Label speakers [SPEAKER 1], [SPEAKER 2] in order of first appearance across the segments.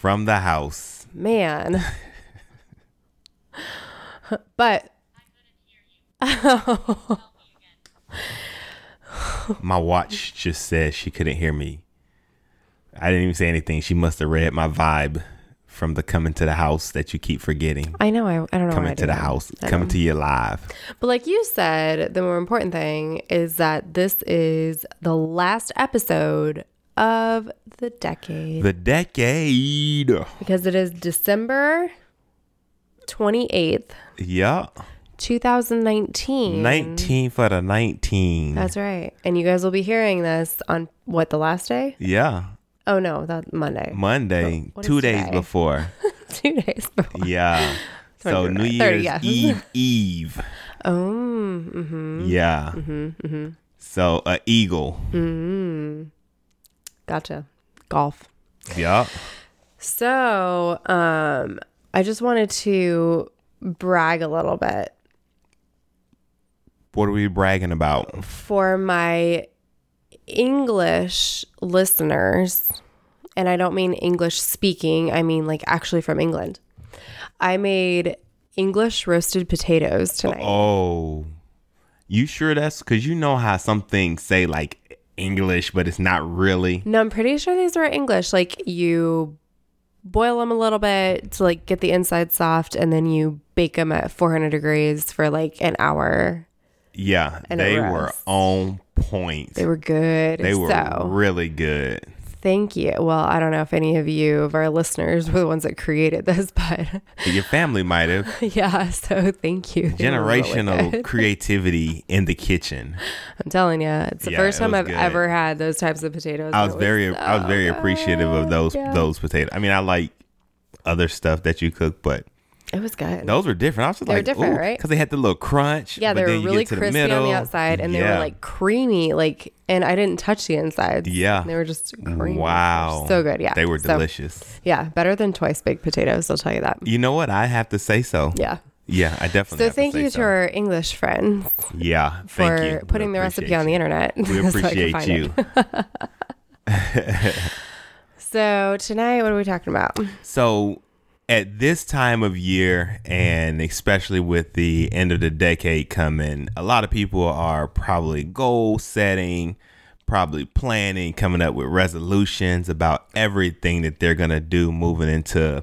[SPEAKER 1] from the house.
[SPEAKER 2] Man. but
[SPEAKER 1] my watch just said she couldn't hear me. I didn't even say anything. She must have read my vibe from the coming to the house that you keep forgetting.
[SPEAKER 2] I know. I, I don't know.
[SPEAKER 1] Coming to the house, coming to you live.
[SPEAKER 2] But like you said, the more important thing is that this is the last episode of the decade.
[SPEAKER 1] The decade.
[SPEAKER 2] Because it is December 28th.
[SPEAKER 1] Yeah.
[SPEAKER 2] 2019.
[SPEAKER 1] 19 for the 19.
[SPEAKER 2] That's right. And you guys will be hearing this on what, the last day?
[SPEAKER 1] Yeah.
[SPEAKER 2] Oh no, that Monday.
[SPEAKER 1] Monday, so two days before.
[SPEAKER 2] two days before.
[SPEAKER 1] Yeah. so New Year's 30, yes. Eve Eve.
[SPEAKER 2] Oh. Mm-hmm.
[SPEAKER 1] Yeah. Mm-hmm, mm-hmm. So a eagle.
[SPEAKER 2] Mm-hmm. Gotcha. Golf.
[SPEAKER 1] Yeah.
[SPEAKER 2] So, um, I just wanted to brag a little bit.
[SPEAKER 1] What are we bragging about?
[SPEAKER 2] For my English listeners, and I don't mean English speaking, I mean like actually from England. I made English roasted potatoes tonight.
[SPEAKER 1] Oh, you sure that's because you know how some things say like English, but it's not really?
[SPEAKER 2] No, I'm pretty sure these are English. Like you boil them a little bit to like get the inside soft, and then you bake them at 400 degrees for like an hour.
[SPEAKER 1] Yeah, they were on point.
[SPEAKER 2] They were good.
[SPEAKER 1] They were so, really good.
[SPEAKER 2] Thank you. Well, I don't know if any of you of our listeners were the ones that created this, but
[SPEAKER 1] your family might have.
[SPEAKER 2] yeah. So thank you.
[SPEAKER 1] Generational creativity in the kitchen.
[SPEAKER 2] I'm telling you, it's the yeah, first time I've good. ever had those types of potatoes.
[SPEAKER 1] I was, was very, so I was very good. appreciative of those yeah. those potatoes. I mean, I like other stuff that you cook, but
[SPEAKER 2] it was good.
[SPEAKER 1] Those were different. I was
[SPEAKER 2] they
[SPEAKER 1] like,
[SPEAKER 2] were different, right?
[SPEAKER 1] Because they had the little crunch.
[SPEAKER 2] Yeah, they were really crispy the on the outside, and yeah. they were like creamy. Like, and I didn't touch the insides.
[SPEAKER 1] Yeah,
[SPEAKER 2] they were just creamy.
[SPEAKER 1] Wow,
[SPEAKER 2] so good. Yeah,
[SPEAKER 1] they were
[SPEAKER 2] so,
[SPEAKER 1] delicious.
[SPEAKER 2] Yeah, better than twice baked potatoes. I'll tell you that.
[SPEAKER 1] You know what? I have to say so.
[SPEAKER 2] Yeah.
[SPEAKER 1] Yeah, I definitely.
[SPEAKER 2] So thank you
[SPEAKER 1] so.
[SPEAKER 2] to our English friends.
[SPEAKER 1] Yeah,
[SPEAKER 2] for putting the recipe
[SPEAKER 1] you.
[SPEAKER 2] on the internet.
[SPEAKER 1] We appreciate so you.
[SPEAKER 2] so tonight, what are we talking about?
[SPEAKER 1] So at this time of year, and especially with the end of the decade coming, a lot of people are probably goal setting, probably planning, coming up with resolutions about everything that they're going to do moving into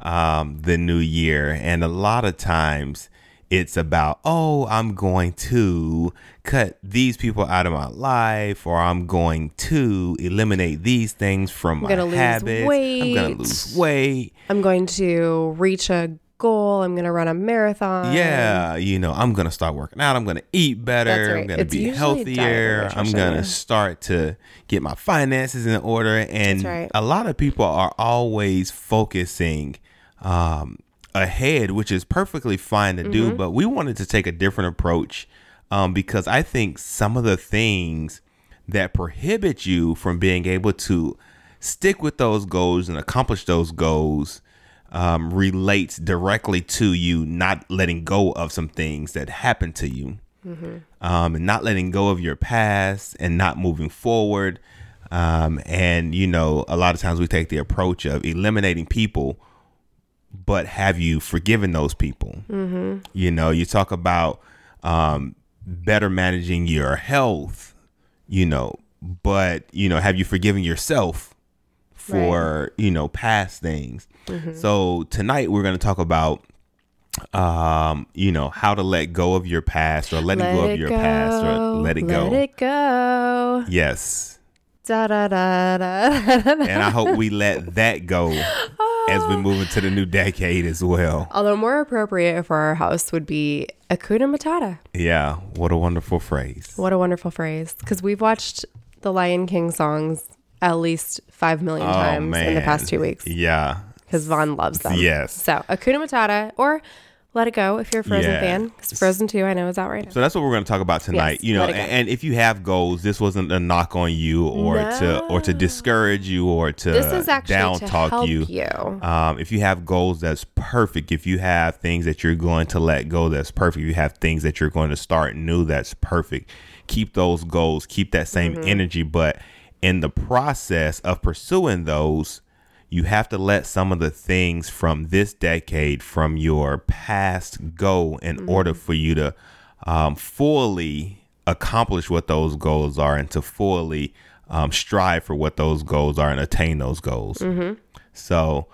[SPEAKER 1] um, the new year. And a lot of times, it's about, oh, I'm going to cut these people out of my life, or I'm going to eliminate these things from
[SPEAKER 2] I'm
[SPEAKER 1] my habits.
[SPEAKER 2] Weight.
[SPEAKER 1] I'm going to lose weight.
[SPEAKER 2] I'm going to reach a goal. I'm going to run a marathon.
[SPEAKER 1] Yeah, you know, I'm going to start working out. I'm going to eat better. Right. I'm going to be healthier. I'm going to start to get my finances in order. And right. a lot of people are always focusing um, ahead, which is perfectly fine to mm-hmm. do. But we wanted to take a different approach um, because I think some of the things that prohibit you from being able to stick with those goals and accomplish those goals um, relates directly to you not letting go of some things that happened to you mm-hmm. um, and not letting go of your past and not moving forward. Um, and, you know, a lot of times we take the approach of eliminating people, but have you forgiven those people? Mm-hmm. You know, you talk about um, better managing your health, you know, but, you know, have you forgiven yourself? for right. you know past things. Mm-hmm. So tonight we're going to talk about um you know how to let go of your past or letting let go of your go. past or let it go.
[SPEAKER 2] Let it go.
[SPEAKER 1] Yes.
[SPEAKER 2] Da, da, da, da,
[SPEAKER 1] and I hope we let that go as we move into the new decade as well.
[SPEAKER 2] Although more appropriate for our house would be Hakuna Matata.
[SPEAKER 1] Yeah, what a wonderful phrase.
[SPEAKER 2] What a wonderful phrase. Because we've watched the Lion King songs at least five million oh, times man. in the past two weeks.
[SPEAKER 1] Yeah.
[SPEAKER 2] Because Vaughn loves them.
[SPEAKER 1] Yes.
[SPEAKER 2] So Hakuna Matata or Let It Go if you're a Frozen yeah. fan. Because Frozen 2, I know, is out right now.
[SPEAKER 1] So that's what we're going to talk about tonight. Yes, you know, and if you have goals, this wasn't a knock on you or no. to or to discourage you or to this is actually down to talk you.
[SPEAKER 2] you.
[SPEAKER 1] Um, if you have goals, that's perfect. If you have things that you're going to let go, that's perfect. If you have things that you're going to start new, that's perfect. Keep those goals, keep that same mm-hmm. energy, but in the process of pursuing those, you have to let some of the things from this decade, from your past, go in mm-hmm. order for you to um, fully accomplish what those goals are and to fully um, strive for what those goals are and attain those goals. Mm-hmm. So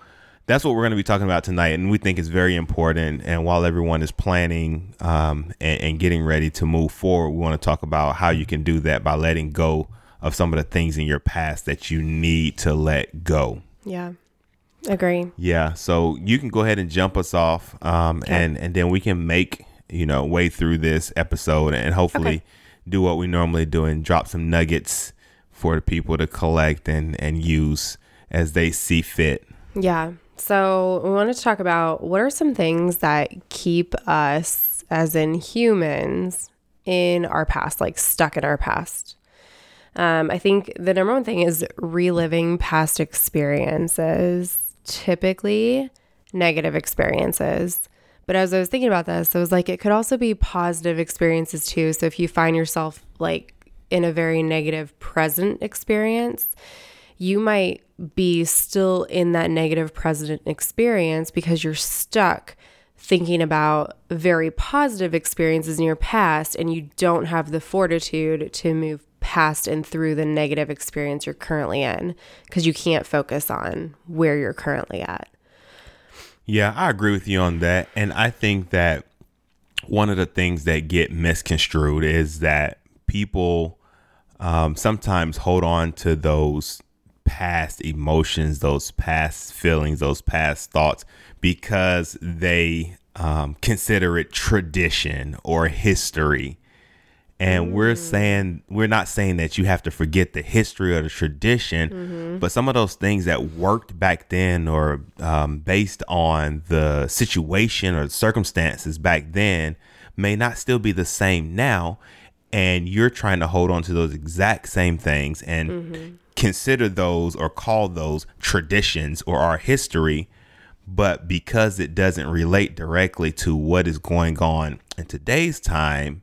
[SPEAKER 1] that's what we're going to be talking about tonight. And we think it's very important. And while everyone is planning um, and, and getting ready to move forward, we want to talk about how you can do that by letting go of some of the things in your past that you need to let go.
[SPEAKER 2] Yeah. Agree.
[SPEAKER 1] Yeah. So you can go ahead and jump us off um, okay. and, and then we can make, you know, way through this episode and hopefully okay. do what we normally do and drop some nuggets for the people to collect and, and use as they see fit.
[SPEAKER 2] Yeah. So we want to talk about what are some things that keep us as in humans in our past, like stuck in our past. Um, I think the number one thing is reliving past experiences, typically negative experiences. But as I was thinking about this, I was like, it could also be positive experiences too. So if you find yourself like in a very negative present experience, you might be still in that negative present experience because you're stuck thinking about very positive experiences in your past and you don't have the fortitude to move past and through the negative experience you're currently in because you can't focus on where you're currently at.
[SPEAKER 1] Yeah, I agree with you on that. And I think that one of the things that get misconstrued is that people um, sometimes hold on to those past emotions, those past feelings, those past thoughts because they um, consider it tradition or history. And mm. we're saying, we're not saying that you have to forget the history or the tradition, mm-hmm. but some of those things that worked back then or um, based on the situation or circumstances back then may not still be the same now. And you're trying to hold on to those exact same things and mm-hmm. consider those or call those traditions or our history but because it doesn't relate directly to what is going on in today's time,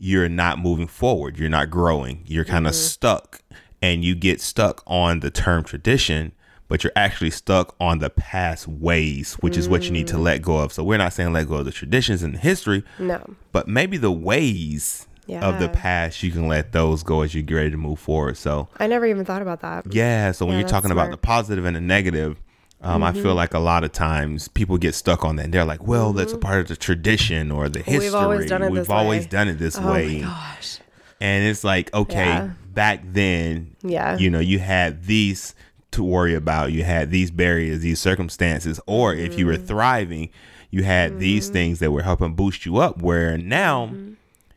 [SPEAKER 1] you're not moving forward. You're not growing. You're kind of mm-hmm. stuck and you get stuck on the term tradition, but you're actually stuck on the past ways, which mm. is what you need to mm. let go of. So we're not saying let go of the traditions and the history.
[SPEAKER 2] No.
[SPEAKER 1] But maybe the ways yeah. of the past, you can let those go as you get ready to move forward. So
[SPEAKER 2] I never even thought about that.
[SPEAKER 1] Yeah. So when yeah, you're talking smart. about the positive and the negative, um, mm-hmm. I feel mm-hmm. like a lot of times people get stuck on that. And they're like, "Well, mm-hmm. that's a part of the tradition or the history. We've always done it, We've this, always way. Done it this
[SPEAKER 2] oh
[SPEAKER 1] way."
[SPEAKER 2] gosh!
[SPEAKER 1] And it's like, okay, yeah. back then,
[SPEAKER 2] yeah,
[SPEAKER 1] you know, you had these to worry about. You had these barriers, these circumstances, or mm-hmm. if you were mm-hmm. thriving, you had these mm-hmm. things that were helping boost you up. Where now,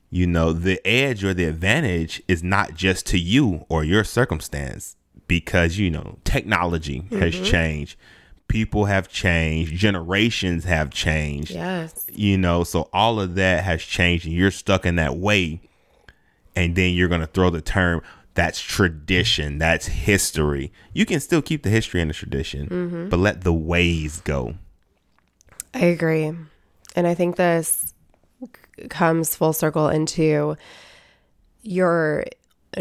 [SPEAKER 1] you know, the edge or the advantage is not just to you or your circumstance because you know technology mm-hmm. has changed people have changed generations have changed
[SPEAKER 2] yes
[SPEAKER 1] you know so all of that has changed and you're stuck in that way and then you're going to throw the term that's tradition, that's history. You can still keep the history and the tradition,
[SPEAKER 2] Mm-hmm.
[SPEAKER 1] but let the ways go.
[SPEAKER 2] I agree. And I think this comes full circle into you're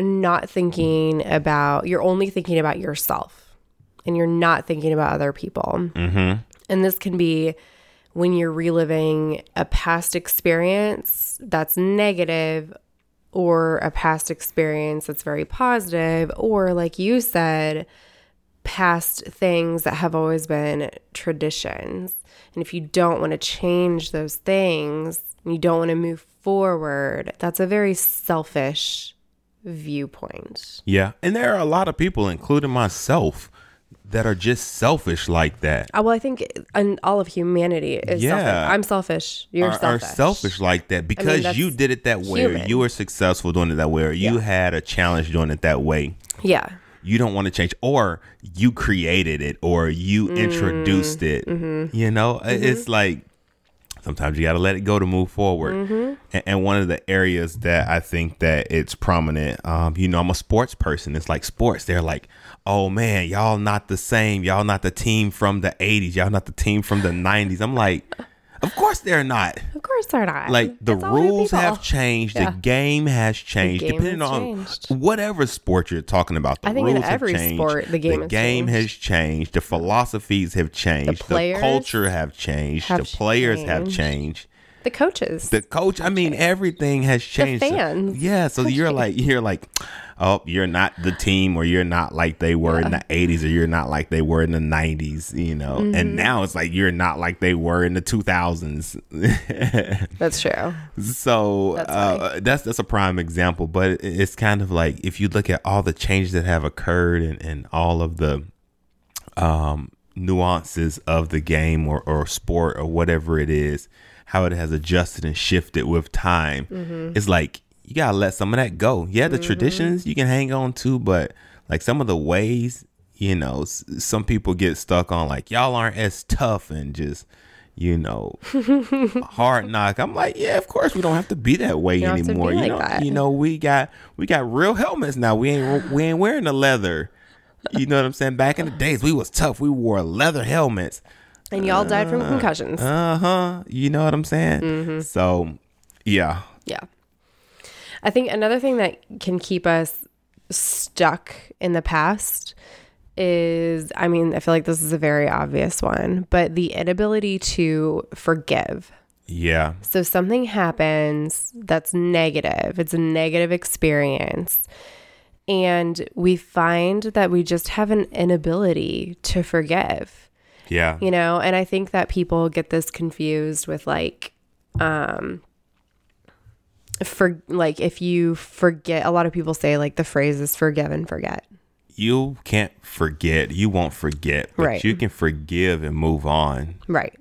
[SPEAKER 2] not thinking about, you're only thinking about yourself and you're not thinking about other people.
[SPEAKER 1] Mm-hmm.
[SPEAKER 2] And this can be when you're reliving a past experience that's negative or a past experience that's very positive, or like you said, past things that have always been traditions. And if you don't want to change those things, you don't want to move forward, that's a very selfish viewpoint.
[SPEAKER 1] Yeah. And there are a lot of people, including myself, that are just selfish like that.
[SPEAKER 2] Uh, well, I think in all of humanity is
[SPEAKER 1] Yeah.
[SPEAKER 2] selfish. I'm selfish. You're
[SPEAKER 1] are, are
[SPEAKER 2] selfish.
[SPEAKER 1] selfish like that because
[SPEAKER 2] that's
[SPEAKER 1] you did it that way, or you were successful doing it that way, or you
[SPEAKER 2] Yeah.
[SPEAKER 1] had a challenge doing it that way.
[SPEAKER 2] Yeah.
[SPEAKER 1] You don't want to change, or you created it, or you
[SPEAKER 2] Mm,
[SPEAKER 1] introduced it.
[SPEAKER 2] mm-hmm.
[SPEAKER 1] You know, it's like sometimes you got to let it go to move forward.
[SPEAKER 2] Mm-hmm.
[SPEAKER 1] And, and one of the areas that I think that it's prominent, um, you know, I'm a sports person. It's like sports. They're like, oh man, y'all not the same. Y'all not the team from the 80s. Y'all not the team from the 90s. I'm like, of course they're not.
[SPEAKER 2] Of course they're not.
[SPEAKER 1] Like the
[SPEAKER 2] It's
[SPEAKER 1] rules have changed.
[SPEAKER 2] Yeah.
[SPEAKER 1] The game has changed.
[SPEAKER 2] game
[SPEAKER 1] Depending on
[SPEAKER 2] changed.
[SPEAKER 1] whatever sport you're talking about, the
[SPEAKER 2] I think in
[SPEAKER 1] rules have
[SPEAKER 2] every
[SPEAKER 1] changed.
[SPEAKER 2] sport, the game has
[SPEAKER 1] game
[SPEAKER 2] changed.
[SPEAKER 1] has changed. The philosophies have changed. The,
[SPEAKER 2] players
[SPEAKER 1] culture have changed.
[SPEAKER 2] have
[SPEAKER 1] the players have
[SPEAKER 2] changed. The coaches.
[SPEAKER 1] The coach, I mean, everything has changed. So-
[SPEAKER 2] fans
[SPEAKER 1] yeah, so you're like, you're like, oh, you're not the team, or you're not like they were in the '80s, or you're not like they were in the '90s, you know.
[SPEAKER 2] Mm-hmm.
[SPEAKER 1] And now it's like you're not like they were in the 2000s.
[SPEAKER 2] That's true.
[SPEAKER 1] So
[SPEAKER 2] That's
[SPEAKER 1] uh, that's that's a prime example, but it's kind of like if you look at all the changes that have occurred and, and all of the um, nuances of the game or, or sport or whatever it is, how it has adjusted and shifted with time,
[SPEAKER 2] Mm-hmm.
[SPEAKER 1] it's like you gotta let some of that go. Yeah, the traditions you can hang on to, but like some of the ways, you know, s- some people get stuck on like y'all aren't as tough and just you know hard knock. I'm like, yeah, of course we don't have to be that way
[SPEAKER 2] to
[SPEAKER 1] anymore. you
[SPEAKER 2] like
[SPEAKER 1] know,
[SPEAKER 2] that.
[SPEAKER 1] you know, we got we got real helmets now. We ain't we ain't wearing the leather. You know what I'm saying? Back in the days, we was tough. We wore leather helmets.
[SPEAKER 2] And y'all died from concussions.
[SPEAKER 1] Uh huh. You know what I'm saying?
[SPEAKER 2] Mm-hmm.
[SPEAKER 1] So, yeah,
[SPEAKER 2] yeah. I think another thing that can keep us stuck in the past is I mean, I feel like this is a very obvious one, but the inability to forgive.
[SPEAKER 1] yeah,
[SPEAKER 2] So something happens that's negative, it's a negative experience. And we find that we just have an inability to forgive,
[SPEAKER 1] yeah,
[SPEAKER 2] you know? And I think that people get this confused with like, um, for like if you forget, a lot of people say like the phrase is forgive and forget.
[SPEAKER 1] You can't forget. You won't forget, but
[SPEAKER 2] Right.
[SPEAKER 1] you can forgive and move on.
[SPEAKER 2] Right.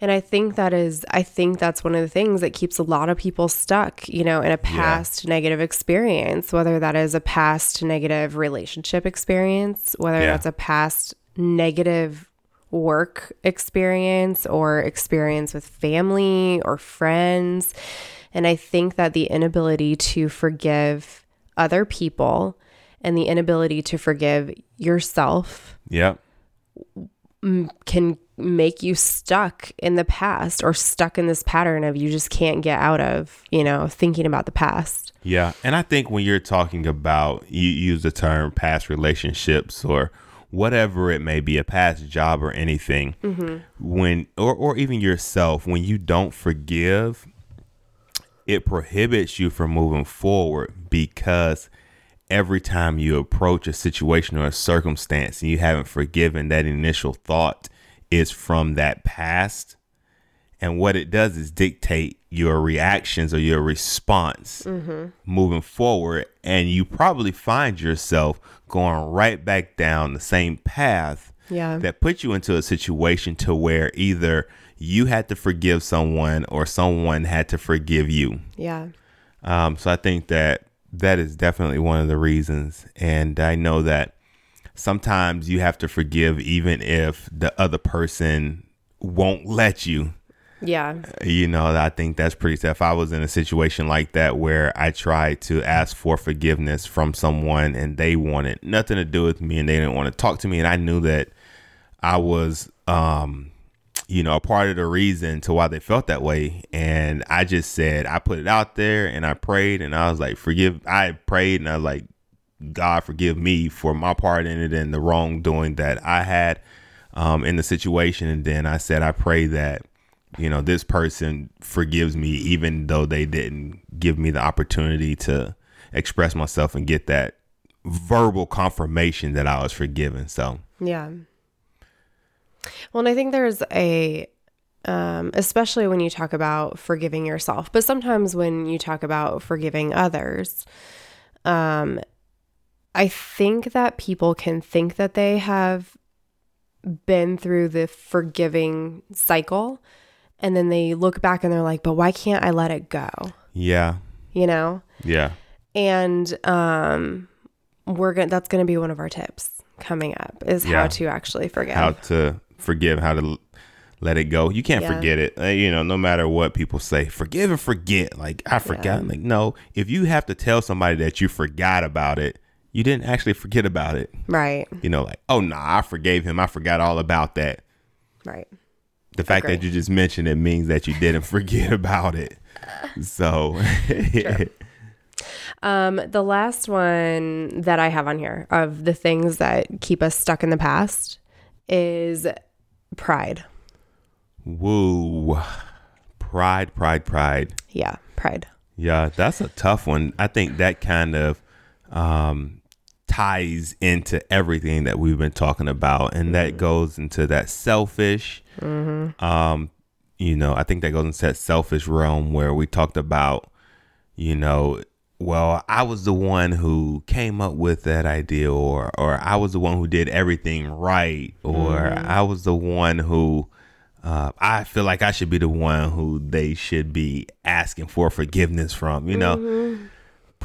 [SPEAKER 2] And I think that is, I think that's one of the things that keeps a lot of people stuck, you know, in a past negative experience, whether that is a past negative relationship experience, whether
[SPEAKER 1] Yeah.
[SPEAKER 2] that's a past negative work experience or experience with family or friends. And I think that the inability to forgive other people and the inability to forgive yourself
[SPEAKER 1] Yep.
[SPEAKER 2] can make you stuck in the past or stuck in this pattern of you just can't get out of, you know, thinking about the past.
[SPEAKER 1] Yeah, and I think when you're talking about you use the term past relationships or whatever it may be, a past job or anything, mm-hmm. when or or even yourself, when you don't forgive, it prohibits you from moving forward because every time you approach a situation or a circumstance and you haven't forgiven that initial thought is from that past and what it does is dictate your reactions or your response moving forward. And you probably find yourself going right back down the same path
[SPEAKER 2] Yeah.
[SPEAKER 1] that put you into a situation to where either you had to forgive someone or someone had to forgive you.
[SPEAKER 2] Yeah.
[SPEAKER 1] Um, so I think that that is definitely one of the reasons. And I know that sometimes you have to forgive even if the other person won't let you.
[SPEAKER 2] Yeah.
[SPEAKER 1] You know, I think that's pretty tough. I was in a situation like that where I tried to ask for forgiveness from someone and they wanted nothing to do with me and they didn't want to talk to me. And I knew that I was, um, you know, a part of the reason to why they felt that way. And I just said, I put it out there and I prayed and I was like, forgive. I prayed and I was like, God forgive me for my part in it and the wrongdoing that I had um, in the situation. And then I said, I pray that you know, this person forgives me even though they didn't give me the opportunity to express myself and get that verbal confirmation that I was forgiven. So,
[SPEAKER 2] yeah. Well, and I think there's a, um, especially when you talk about forgiving yourself, but sometimes when you talk about forgiving others, um, I think that people can think that they have been through the forgiving cycle and then they look back and they're like, but why can't I let it go?
[SPEAKER 1] Yeah.
[SPEAKER 2] You know?
[SPEAKER 1] Yeah.
[SPEAKER 2] And um we're going to that's going to be one of our tips coming up is
[SPEAKER 1] Yeah.
[SPEAKER 2] how to actually forgive.
[SPEAKER 1] How to forgive, how to l- let it go. You can't
[SPEAKER 2] Yeah.
[SPEAKER 1] forget it. Uh, you know, no matter what people say, forgive and forget. Like, I forgot. Like, no, if you have to tell somebody that you forgot about it, you didn't actually forget about it.
[SPEAKER 2] right.
[SPEAKER 1] You know, like, oh, nah, I forgave him. I forgot all about that.
[SPEAKER 2] Right.
[SPEAKER 1] The fact that you just mentioned it means that you didn't forget about it. So,
[SPEAKER 2] Um the last one that I have on here of the things that keep us stuck in the past is pride.
[SPEAKER 1] woo. Pride, pride, pride.
[SPEAKER 2] Yeah, pride.
[SPEAKER 1] Yeah, that's a tough one. I think that kind of um, ties into everything that we've been talking about, and that goes into that selfish. Um, you know, I think that goes into that selfish realm where we talked about, you know, well, I was the one who came up with that idea, or or I was the one who did everything right, or I was the one who. Uh, I feel like I should be the one who they should be asking for forgiveness from. You know,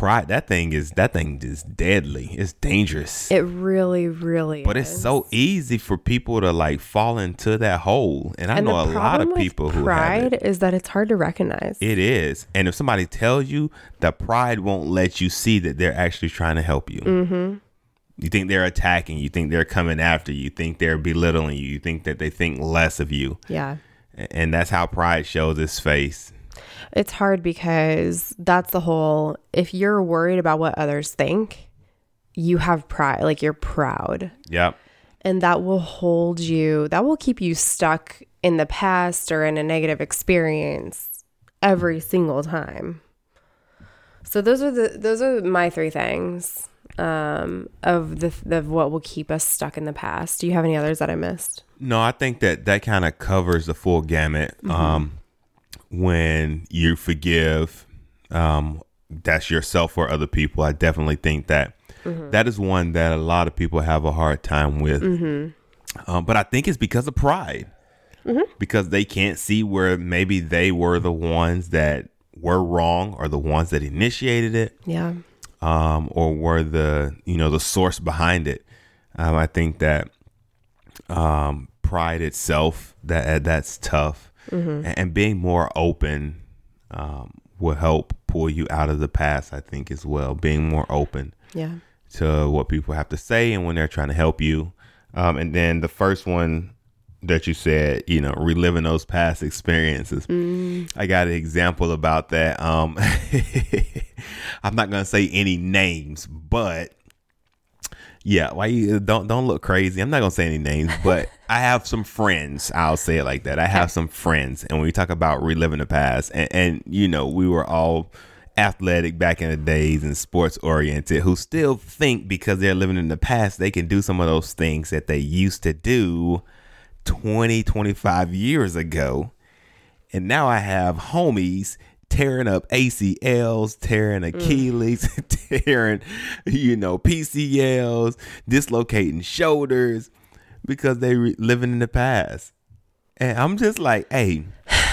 [SPEAKER 1] pride. That thing is that thing is deadly. It's dangerous.
[SPEAKER 2] It really, really
[SPEAKER 1] but it's so easy for people to like fall into that hole, and I
[SPEAKER 2] and
[SPEAKER 1] know a lot of people who have
[SPEAKER 2] pride is that it's hard to recognize.
[SPEAKER 1] It is, and if somebody tells you that pride won't let you see that they're actually trying to help you. Mm-hmm. You think they're attacking. You think they're coming after you. You think they're belittling you. You think that they think less of you,
[SPEAKER 2] yeah.
[SPEAKER 1] and that's how pride shows its face.
[SPEAKER 2] It's hard because that's the whole if you're worried about what others think, you have pride, like you're proud.
[SPEAKER 1] Yeah.
[SPEAKER 2] And that will hold you, that will keep you stuck in the past or in a negative experience every single time. So those are the those are my three things um of the of what will keep us stuck in the past. Do you have any others that I missed?
[SPEAKER 1] No, I think that that kind of covers the full gamut. Um, when you forgive, um, that's yourself or other people. I definitely think that that is one that a lot of people have a hard time with. Um, but I think it's because of pride, because they can't see where maybe they were the ones that were wrong or the ones that initiated it
[SPEAKER 2] Yeah.
[SPEAKER 1] um, or were the you know the source behind it. Um, I think that um, pride itself that that's tough, and, and being more open um, will help pull you out of the past. I think as well, being more open
[SPEAKER 2] Yeah.
[SPEAKER 1] to what people have to say and when they're trying to help you. Um, and then the first one that you said, you know, reliving those past experiences. I got an example about that. Um, I'm not gonna say any names, but yeah, why you uh, don't don't look crazy. I'm not gonna say any names, but I have some friends. I'll say it like that. I have some friends, and when we talk about reliving the past, and, and you know, we were all athletic back in the days and sports oriented who still think because they're living in the past they can do some of those things that they used to do 20 25 years ago and now I have homies tearing up ACLs, tearing mm. Achilles, tearing, you know, PCLs, dislocating shoulders because they re- living in the past. And I'm just like, hey,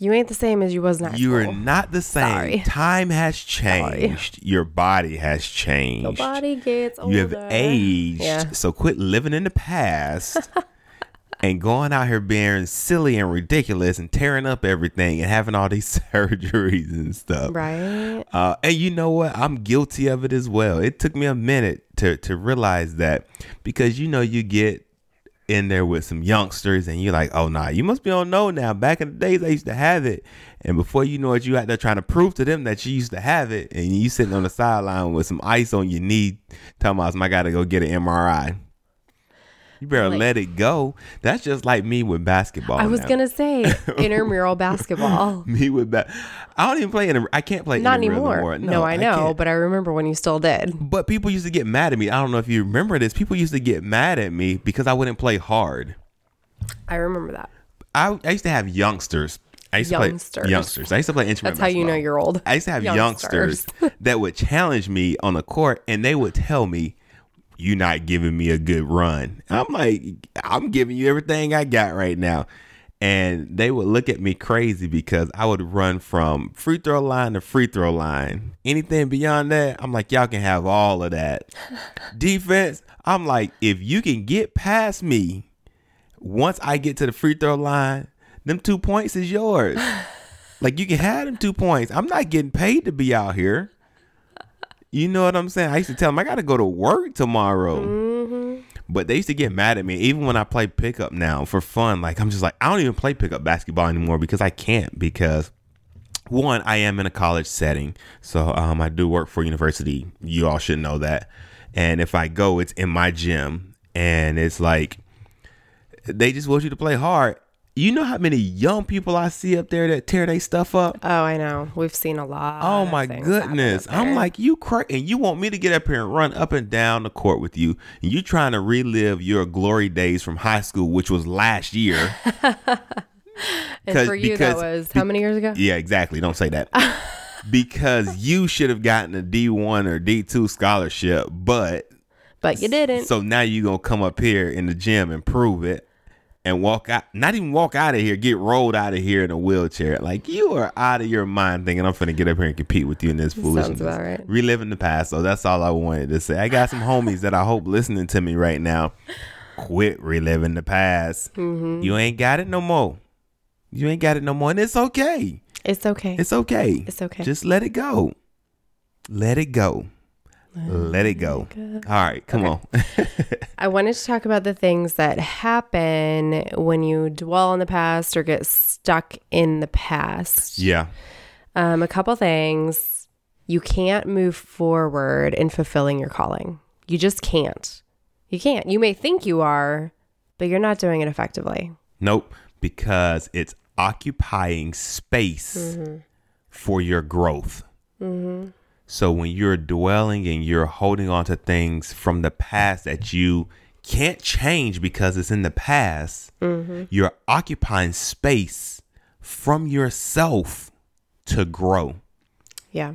[SPEAKER 2] You ain't the same as you was high
[SPEAKER 1] you are not the same.
[SPEAKER 2] Sorry.
[SPEAKER 1] Time has changed. Your body has changed.
[SPEAKER 2] Your body gets older.
[SPEAKER 1] You have aged.
[SPEAKER 2] Yeah.
[SPEAKER 1] So quit living in the past and going out here being silly and ridiculous and tearing up everything and having all these surgeries and stuff.
[SPEAKER 2] Right.
[SPEAKER 1] Uh, and you know what? I'm guilty of it as well. It took me a minute to to realize that because you know you get in there with some youngsters and you're like, oh nah, you must be on no now. Back in the days I used to have it. And before you know it, you out there trying to prove to them that you used to have it and you sitting on the sideline with some ice on your knee, telling us I gotta go get an MRI. You better
[SPEAKER 2] Like-
[SPEAKER 1] let it go. That's just like me with basketball.
[SPEAKER 2] I was
[SPEAKER 1] now.
[SPEAKER 2] gonna say intramural basketball.
[SPEAKER 1] me with that. I don't even play in. A, I can't play
[SPEAKER 2] Not
[SPEAKER 1] intramural
[SPEAKER 2] anymore. No, I know,
[SPEAKER 1] can't.
[SPEAKER 2] but I remember when you still did.
[SPEAKER 1] But people used to get mad at me. I don't know if you remember this. People used to get mad at me because I wouldn't play hard.
[SPEAKER 2] I remember that.
[SPEAKER 1] I, I used to have youngsters. I used to
[SPEAKER 2] Youngsters.
[SPEAKER 1] play youngsters. I used to play instrument.
[SPEAKER 2] That's how you know you're old.
[SPEAKER 1] I used to have
[SPEAKER 2] Youngsters.
[SPEAKER 1] youngsters that would challenge me on the court, and they would tell me, "You're not giving me a good run." And I'm like, "I'm giving you everything I got right now." And they would look at me crazy because I would run from free throw line to free throw line. Anything beyond that, I'm like, y'all can have all of that. Defense, I'm like, if you can get past me, once I get to the free throw line, them two points is yours. Like you can have them two points. I'm not getting paid to be out here. You know what I'm saying? I used to tell them I got to go to work tomorrow. But they used to get mad at me even when I play pickup now for fun. Like I'm just like I don't even play pickup basketball anymore because I can't because one I am in a college setting, so um, I do work for university. You all should know that. And if I go, it's in my gym, and it's like they just want you to play hard. You know how many young people I see up there that tear their stuff up?
[SPEAKER 2] Oh, I know. We've seen a lot.
[SPEAKER 1] Oh my goodness. I'm like, you cra and you want me to get up here and run up and down the court with you. And you trying to relive your glory days from high school, which was last year.
[SPEAKER 2] and for you,
[SPEAKER 1] because-
[SPEAKER 2] that was how many years ago?
[SPEAKER 1] yeah, exactly. Don't say that. because you should have gotten a D1 or D2 scholarship, but
[SPEAKER 2] But you didn't.
[SPEAKER 1] so now you're going to come up here in the gym and prove it and walk out, not even walk out of here, get rolled out of here in a wheelchair. Like you are out of your mind thinking I'm finna get up here and compete with you in this foolishness.
[SPEAKER 2] about right.
[SPEAKER 1] Reliving the past. So that's all I wanted to say. I got some homies that I hope listening to me right now. Quit reliving the past.
[SPEAKER 2] Mm-hmm.
[SPEAKER 1] You ain't got it no more. You ain't got it no more. And it's okay.
[SPEAKER 2] it's okay.
[SPEAKER 1] It's okay.
[SPEAKER 2] It's okay.
[SPEAKER 1] Just let it go. Let it go. Let it go. All right, come on.
[SPEAKER 2] I wanted to talk about the things that happen when you dwell on the past or get stuck in the past.
[SPEAKER 1] yeah.
[SPEAKER 2] Um, a couple things. You can't move forward in fulfilling your calling. You just can't. You can't. You may think you are, but you're not doing it effectively.
[SPEAKER 1] Nope, because it's occupying space for your growth. So when you're dwelling and you're holding on to things from the past that you can't change because it's in the past, mm-hmm. you're occupying space from yourself to grow.
[SPEAKER 2] Yeah.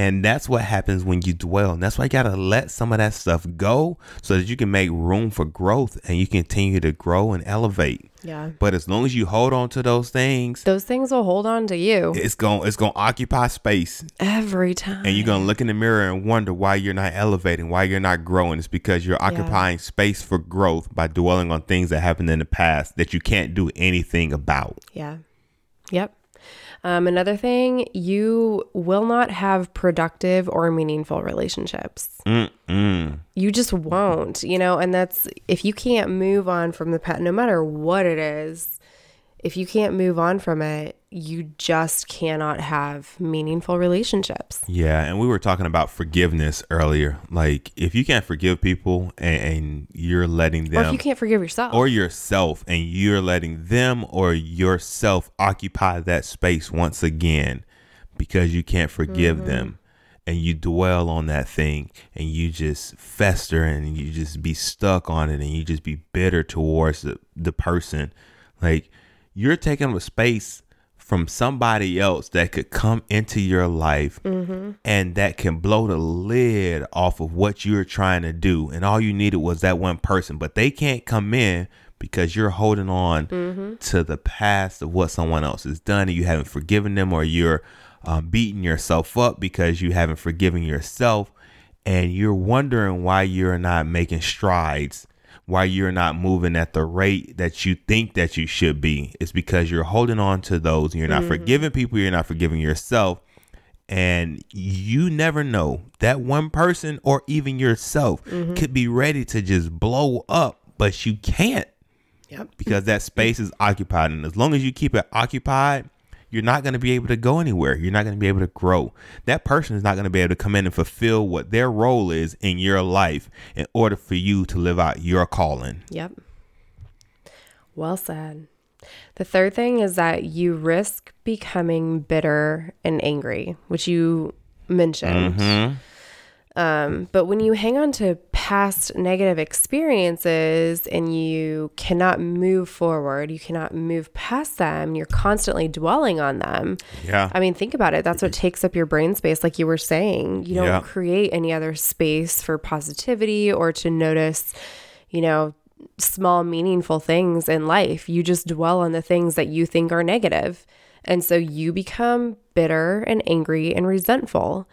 [SPEAKER 1] And that's what happens when you dwell. And that's why you got to let some of that stuff go so that you can make room for growth and you continue to grow and elevate.
[SPEAKER 2] Yeah.
[SPEAKER 1] But as long as you hold on to those things,
[SPEAKER 2] Those things will hold on to you
[SPEAKER 1] it's going it's going to occupy space
[SPEAKER 2] every time.
[SPEAKER 1] and you're going to look in the mirror and wonder why you're not elevating, why you're not growing. It's because you're occupying space for growth by dwelling on things that happened in the past that you can't do anything about.
[SPEAKER 2] Yeah. Yep. Um, another thing, you will not have productive or meaningful relationships.
[SPEAKER 1] Mm-mm.
[SPEAKER 2] You just won't, you know, and that's if you can't move on from the pet, no matter what it is, if you can't move on from it, you just cannot have meaningful relationships.
[SPEAKER 1] Yeah, and we were talking about forgiveness earlier. Like, if you can't forgive people and, and you're letting them,
[SPEAKER 2] Or if you can't forgive yourself.
[SPEAKER 1] or yourself, and you're letting them or yourself occupy that space once again because you can't forgive
[SPEAKER 2] Mm-hmm.
[SPEAKER 1] them, and you dwell on that thing, and you just fester and you just be stuck on it, and you just be bitter towards the, the person, like you're taking up space from somebody else that could come into your life and that can blow the lid off of what you're trying to do. And all you needed was that one person, but they can't come in because you're holding on to the past of what someone else has done and you haven't forgiven them or you're um, beating yourself up because you haven't forgiven yourself. And you're wondering why you're not making strides why you're not moving at the rate that you think that you should be is because you're holding on to those and you're not mm-hmm. forgiving people, you're not forgiving yourself. And you never know that one person or even yourself mm-hmm. could be ready to just blow up, but you can't
[SPEAKER 2] Yep.
[SPEAKER 1] because that space is occupied. And as long as you keep it occupied, you're not going to be able to go anywhere. You're not going to be able to grow. That person is not going to be able to come in and fulfill what their role is in your life in order for you to live out your calling.
[SPEAKER 2] Yep. Well said. The third thing is that you risk becoming bitter and angry, which you mentioned. Um, but when you hang on to past negative experiences and you cannot move forward, you cannot move past them, you're constantly dwelling on them.
[SPEAKER 1] Yeah.
[SPEAKER 2] I mean, think about it. That's what takes up your brain space, like you were saying. You don't
[SPEAKER 1] Yeah.
[SPEAKER 2] create any other space for positivity or to notice, you know, small, meaningful things in life. You just dwell on the things that you think are negative. And so you become bitter and angry and resentful.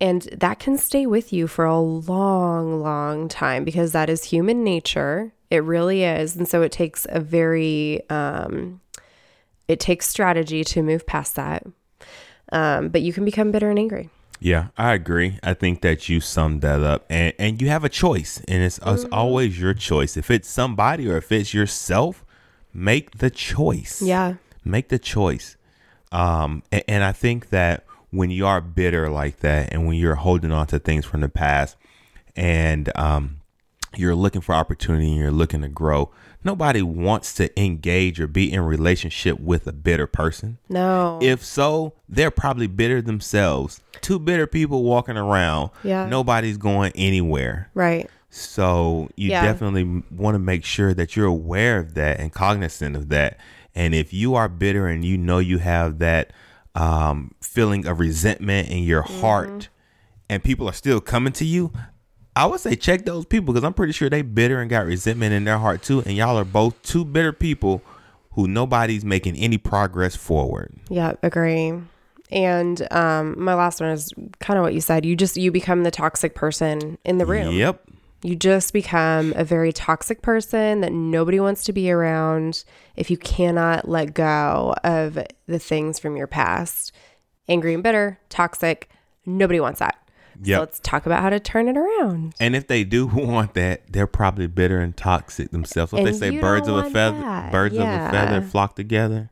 [SPEAKER 2] And that can stay with you for a long, long time because that is human nature. It really is. And so it takes a very, um, it takes strategy to move past that. Um, but you can become bitter and angry.
[SPEAKER 1] Yeah, I agree. I think that you summed that up, and and you have a choice, and it's, it's always your choice. If it's somebody or if it's yourself, make the choice.
[SPEAKER 2] Yeah.
[SPEAKER 1] make the choice. Um, and, and I think that when you are bitter like that, and when you're holding on to things from the past, and um, you're looking for opportunity and you're looking to grow, nobody wants to engage or be in relationship with a bitter person.
[SPEAKER 2] No.
[SPEAKER 1] If so, they're probably bitter themselves. Two bitter people walking around.
[SPEAKER 2] Yeah.
[SPEAKER 1] Nobody's going anywhere.
[SPEAKER 2] right.
[SPEAKER 1] So you
[SPEAKER 2] Yeah.
[SPEAKER 1] definitely want to make sure that you're aware of that and cognizant of that. And if you are bitter and you know you have that um, feeling of resentment in your
[SPEAKER 2] Mm-hmm.
[SPEAKER 1] heart, and people are still coming to you, I would say check those people because I'm pretty sure they bitter and got resentment in their heart too. And y'all are both two bitter people who nobody's making any progress forward.
[SPEAKER 2] Yeah, agree. And um, my last one is kind of what you said. You just you become the toxic person in the room.
[SPEAKER 1] Yep.
[SPEAKER 2] You just become a very toxic person that nobody wants to be around if you cannot let go of the things from your past. Angry and bitter, toxic, nobody wants that.
[SPEAKER 1] Yep.
[SPEAKER 2] So let's talk about how to turn it around.
[SPEAKER 1] And if they do want that, they're probably bitter and toxic themselves. What they say, birds of a feather,
[SPEAKER 2] that.
[SPEAKER 1] birds of a feather flock together.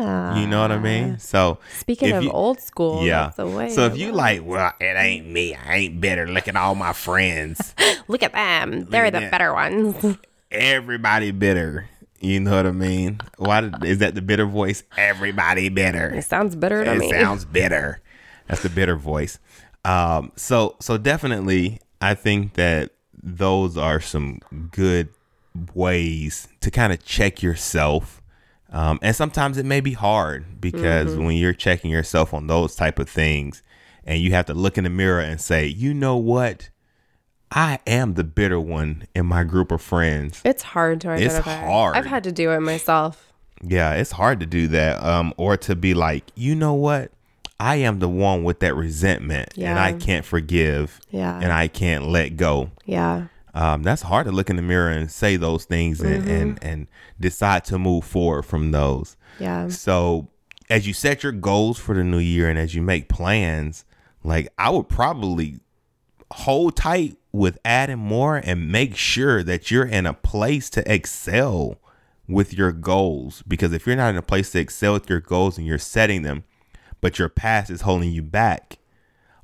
[SPEAKER 2] Yeah.
[SPEAKER 1] You know what I mean? So
[SPEAKER 2] Speaking of
[SPEAKER 1] you-
[SPEAKER 2] old school,
[SPEAKER 1] yeah.
[SPEAKER 2] that's the way.
[SPEAKER 1] So if you like, well, it ain't me. I ain't better. Look at all my friends.
[SPEAKER 2] Look at them. They're the better ones.
[SPEAKER 1] Everybody bitter. You know what I mean? Why did, is that the bitter voice? Everybody bitter.
[SPEAKER 2] it sounds bitter to
[SPEAKER 1] it
[SPEAKER 2] me.
[SPEAKER 1] sounds bitter. That's the bitter voice. Um, so so definitely, I think that those are some good ways to kind of check yourself. Um, and sometimes it may be hard because when you're checking yourself on those type of things, and you have to look in the mirror and say, you know what, I am the bitter one in my group of friends.
[SPEAKER 2] It's hard to identify.
[SPEAKER 1] It's hard.
[SPEAKER 2] I've had to do it myself.
[SPEAKER 1] Yeah, it's hard to do that. Um, or to be like, you know what? I am the one with that resentment and I can't forgive
[SPEAKER 2] Yeah.
[SPEAKER 1] and I can't let go.
[SPEAKER 2] Yeah.
[SPEAKER 1] Um, that's hard to look in the mirror and say those things and, and, and decide to move forward from those.
[SPEAKER 2] Yeah.
[SPEAKER 1] So as you set your goals for the new year and as you make plans, like I would probably hold tight with adding more and make sure that you're in a place to excel with your goals. Because if you're not in a place to excel with your goals and you're setting them, but your past is holding you back,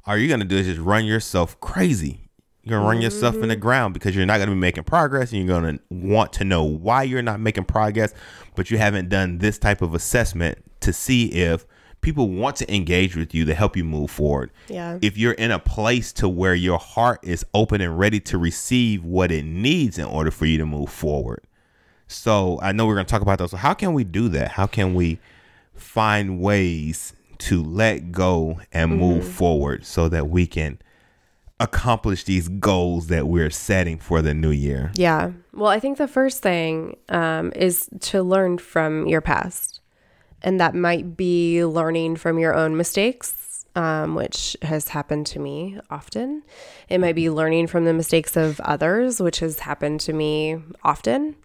[SPEAKER 1] all you're gonna do is just run yourself crazy. You're gonna run yourself in the mm-hmm. ground because you're not gonna be making progress and you're gonna want to know why you're not making progress, but you haven't done this type of assessment to see if people want to engage with you to help you move forward.
[SPEAKER 2] Yeah.
[SPEAKER 1] If you're in a place to where your heart is open and ready to receive what it needs in order for you to move forward. So I know we're gonna talk about those. So how can we do that? How can we find ways to let go and move mm-hmm. forward so that we can accomplish these goals that we're setting for the new year.
[SPEAKER 2] Yeah. Well, I think the first thing um, is to learn from your past. And that might be learning from your own mistakes. um, which has happened to me often. It might be learning from the mistakes of others, which has happened to me often.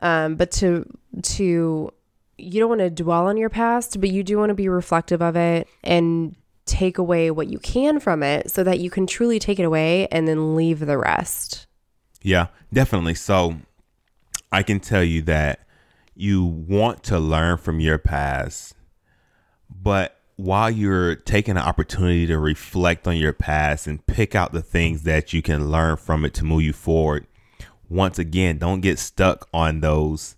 [SPEAKER 2] Um, but to to you don't want to dwell on your past, but you do want to be reflective of it and take away what you can from it so that you can truly take it away and then leave the rest.
[SPEAKER 1] Yeah, definitely. So I can tell you that you want to learn from your past, but while you're taking the opportunity to reflect on your past and pick out the things that you can learn from it to move you forward, once again, don't get stuck on those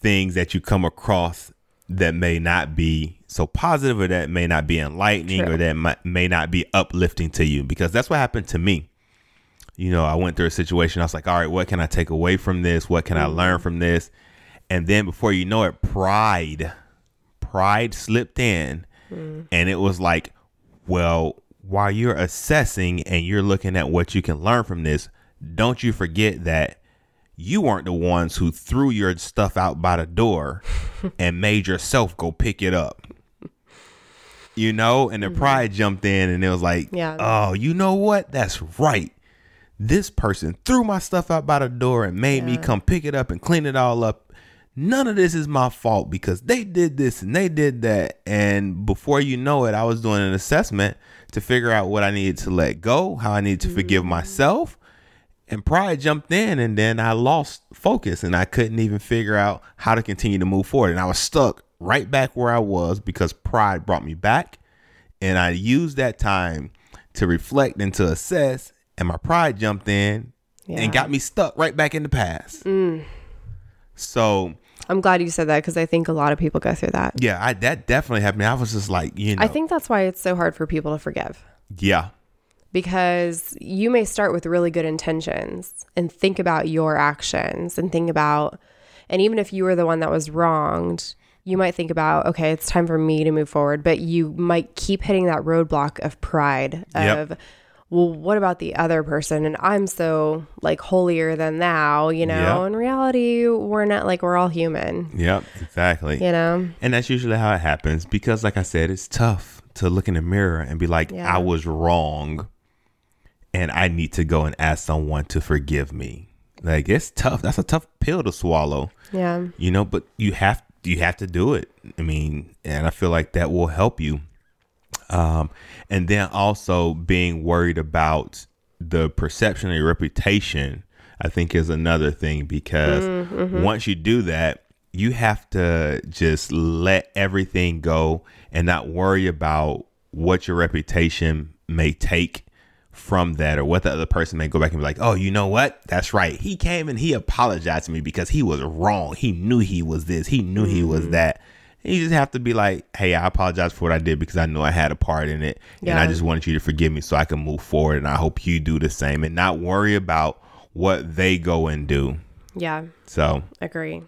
[SPEAKER 1] things that you come across that may not be so positive or that may not be enlightening
[SPEAKER 2] True.
[SPEAKER 1] or that might, may not be uplifting to you because that's what happened to me. You know, I went through a situation. I was like, all right, what can I take away from this? What can I mm-hmm. learn from this? And then before you know it, pride, pride slipped in. Mm. And it was like, well, while you're assessing and you're looking at what you can learn from this, don't you forget that you weren't the ones who threw your stuff out by the door and made yourself go pick it up. You know, and the mm-hmm. pride jumped in and it was like,
[SPEAKER 2] Yeah.
[SPEAKER 1] oh, you know what? That's right. This person threw my stuff out by the door and made me come pick it up and clean it all up. None of this is my fault because they did this and they did that. And before you know it, I was doing an assessment to figure out what I needed to let go, how I needed to forgive mm. myself. And pride jumped in, and then I lost focus and I couldn't even figure out how to continue to move forward. And I was stuck right back where I was because pride brought me back. And I used that time to reflect and to assess. And my pride jumped in
[SPEAKER 2] Yeah.
[SPEAKER 1] and got me stuck right back in the past. Mm. So,
[SPEAKER 2] I'm glad you said that because I think a lot of people go through that.
[SPEAKER 1] yeah, I, that definitely happened. I was just like, you know,
[SPEAKER 2] I think that's why it's so hard for people to forgive
[SPEAKER 1] yeah,
[SPEAKER 2] because you may start with really good intentions and think about your actions and think about, and even if you were the one that was wronged, you might think about, okay, it's time for me to move forward, but you might keep hitting that roadblock of pride
[SPEAKER 1] Yep.
[SPEAKER 2] of, well, what about the other person? And I'm so like holier than thou, you know?
[SPEAKER 1] Yep.
[SPEAKER 2] In reality, we're not like we're all human,
[SPEAKER 1] yep, exactly.
[SPEAKER 2] you know?
[SPEAKER 1] And that's usually how it happens because, like I said, it's tough to look in the mirror and be like,
[SPEAKER 2] Yeah.
[SPEAKER 1] I was wrong and I need to go and ask someone to forgive me. Like, it's tough. That's a tough pill to swallow,
[SPEAKER 2] Yeah.
[SPEAKER 1] you know, but you have you have to do it. I mean, and I feel like that will help you. Um, and then also being worried about the perception of your reputation, I think is another thing because once you do that, you have to just let everything go and not worry about what your reputation may take from that or what the other person may go back and be like, oh, you know what? That's right. He came and he apologized to me because he was wrong. He knew he was this, he knew he was that. And you just have to be like, hey, I apologize for what I did because I know I had a part in it. And I just wanted you to forgive me so I can move forward. And I hope you do the same and not worry about what they go and do.
[SPEAKER 2] Yeah.
[SPEAKER 1] So,
[SPEAKER 2] Agree.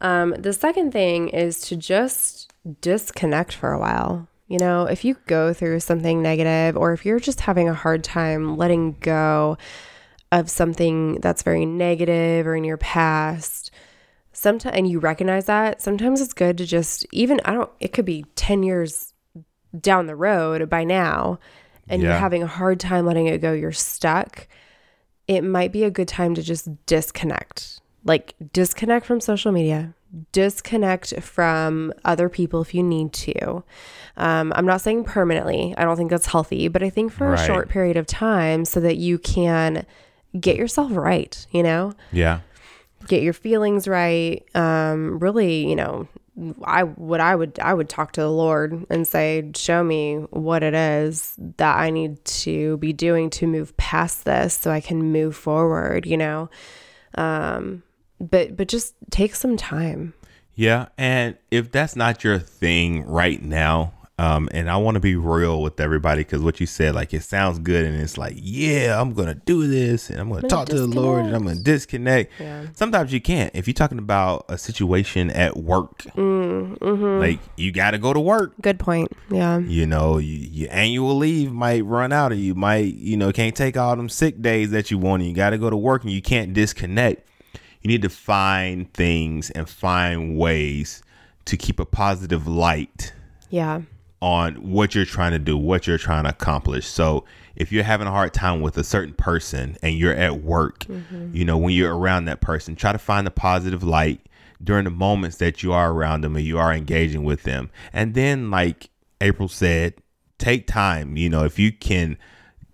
[SPEAKER 2] Um, the second thing is to just disconnect for a while. You know, if you go through something negative or if you're just having a hard time letting go of something that's very negative or in your past, sometimes and you recognize that, sometimes it's good to just even I don't it could be 10 years down the road by now and you're having a hard time letting it go, you're stuck it might be a good time to just disconnect. Like, disconnect from social media, disconnect from other people if you need to. Um, I'm not saying permanently, I don't think that's healthy, but I think for
[SPEAKER 1] Right.
[SPEAKER 2] a short period of time so that you can get yourself right, you know?
[SPEAKER 1] yeah.
[SPEAKER 2] get your feelings right um really you know i what i would i would talk to the lord and say show me what it is that i need to be doing to move past this so i can move forward you know um but but just take some time
[SPEAKER 1] Yeah, and if that's not your thing right now, um, and I want to be real with everybody because what you said, like it sounds good, and it's like, yeah, I'm gonna do this, and I'm gonna
[SPEAKER 2] gonna
[SPEAKER 1] talk to the Lord, and I'm gonna disconnect.
[SPEAKER 2] Yeah.
[SPEAKER 1] Sometimes you can't. If you're talking about a situation at work, Mm hmm. like you got to go to work.
[SPEAKER 2] good point yeah
[SPEAKER 1] You know, you, your annual leave might run out, or you might, you know, can't take all them sick days that you want. And you got to go to work, and you can't disconnect. You need to find things and find ways to keep a positive light
[SPEAKER 2] yeah
[SPEAKER 1] on what you're trying to do, what you're trying to accomplish. So if you're having a hard time with a certain person and you're at work, mm-hmm. you know, when you're around that person, try to find the positive light during the moments that you are around them and you are engaging with them. And then, like April said, take time. You know, if you can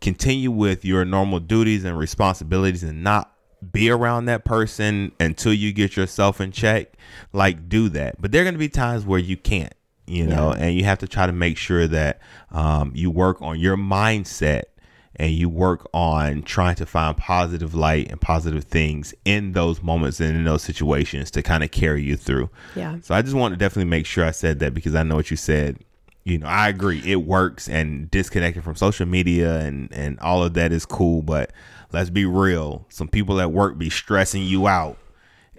[SPEAKER 1] continue with your normal duties and responsibilities and not be around that person until you get yourself in check, like do that. But there are going to be times where you can't, you know, yeah. and you have to try to make sure that um, you work on your mindset and you work on trying to find positive light and positive things in those moments and in those situations to kind of carry you through.
[SPEAKER 2] Yeah.
[SPEAKER 1] So I just want to definitely make sure I said that because I know what you said. You know, I agree. It works and disconnected from social media and and all of that is cool, but let's be real. Some people at work be stressing you out.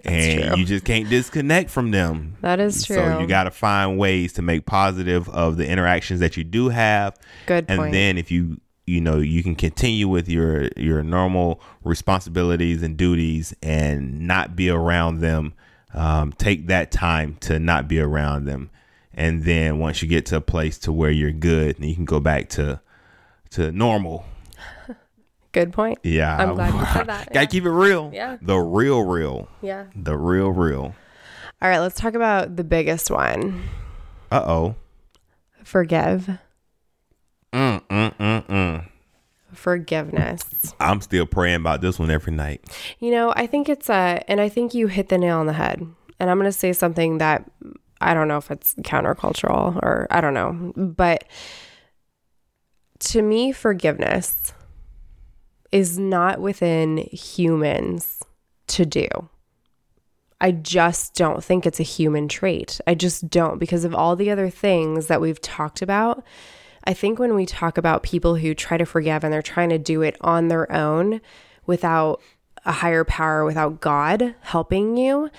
[SPEAKER 1] and you just can't disconnect from them.
[SPEAKER 2] That is true.
[SPEAKER 1] So you got to find ways to make positive of the interactions that you do have.
[SPEAKER 2] Good
[SPEAKER 1] and
[SPEAKER 2] point.
[SPEAKER 1] then if you you know you can continue with your your normal responsibilities and duties and not be around them um, take that time to not be around them and then once you get to a place to where you're good and you can go back to to normal
[SPEAKER 2] good point.
[SPEAKER 1] Yeah.
[SPEAKER 2] I'm glad you said that.
[SPEAKER 1] Gotta
[SPEAKER 2] yeah.
[SPEAKER 1] keep it real.
[SPEAKER 2] Yeah.
[SPEAKER 1] The real real.
[SPEAKER 2] Yeah.
[SPEAKER 1] The real real.
[SPEAKER 2] All right let's talk about the biggest one.
[SPEAKER 1] Uh-oh.
[SPEAKER 2] Forgive.
[SPEAKER 1] Mm, mm, mm, mm.
[SPEAKER 2] Forgiveness.
[SPEAKER 1] I'm still praying about this one every night.
[SPEAKER 2] You know, I think it's a, and I think you hit the nail on the head. And I'm going to say something that I don't know if it's countercultural or I don't know, but to me, forgiveness is not within humans to do. I just don't think it's a human trait. I just don't because of all the other things that we've talked about I think when we talk about people who try to forgive and they're trying to do it on their own without a higher power, without God helping you,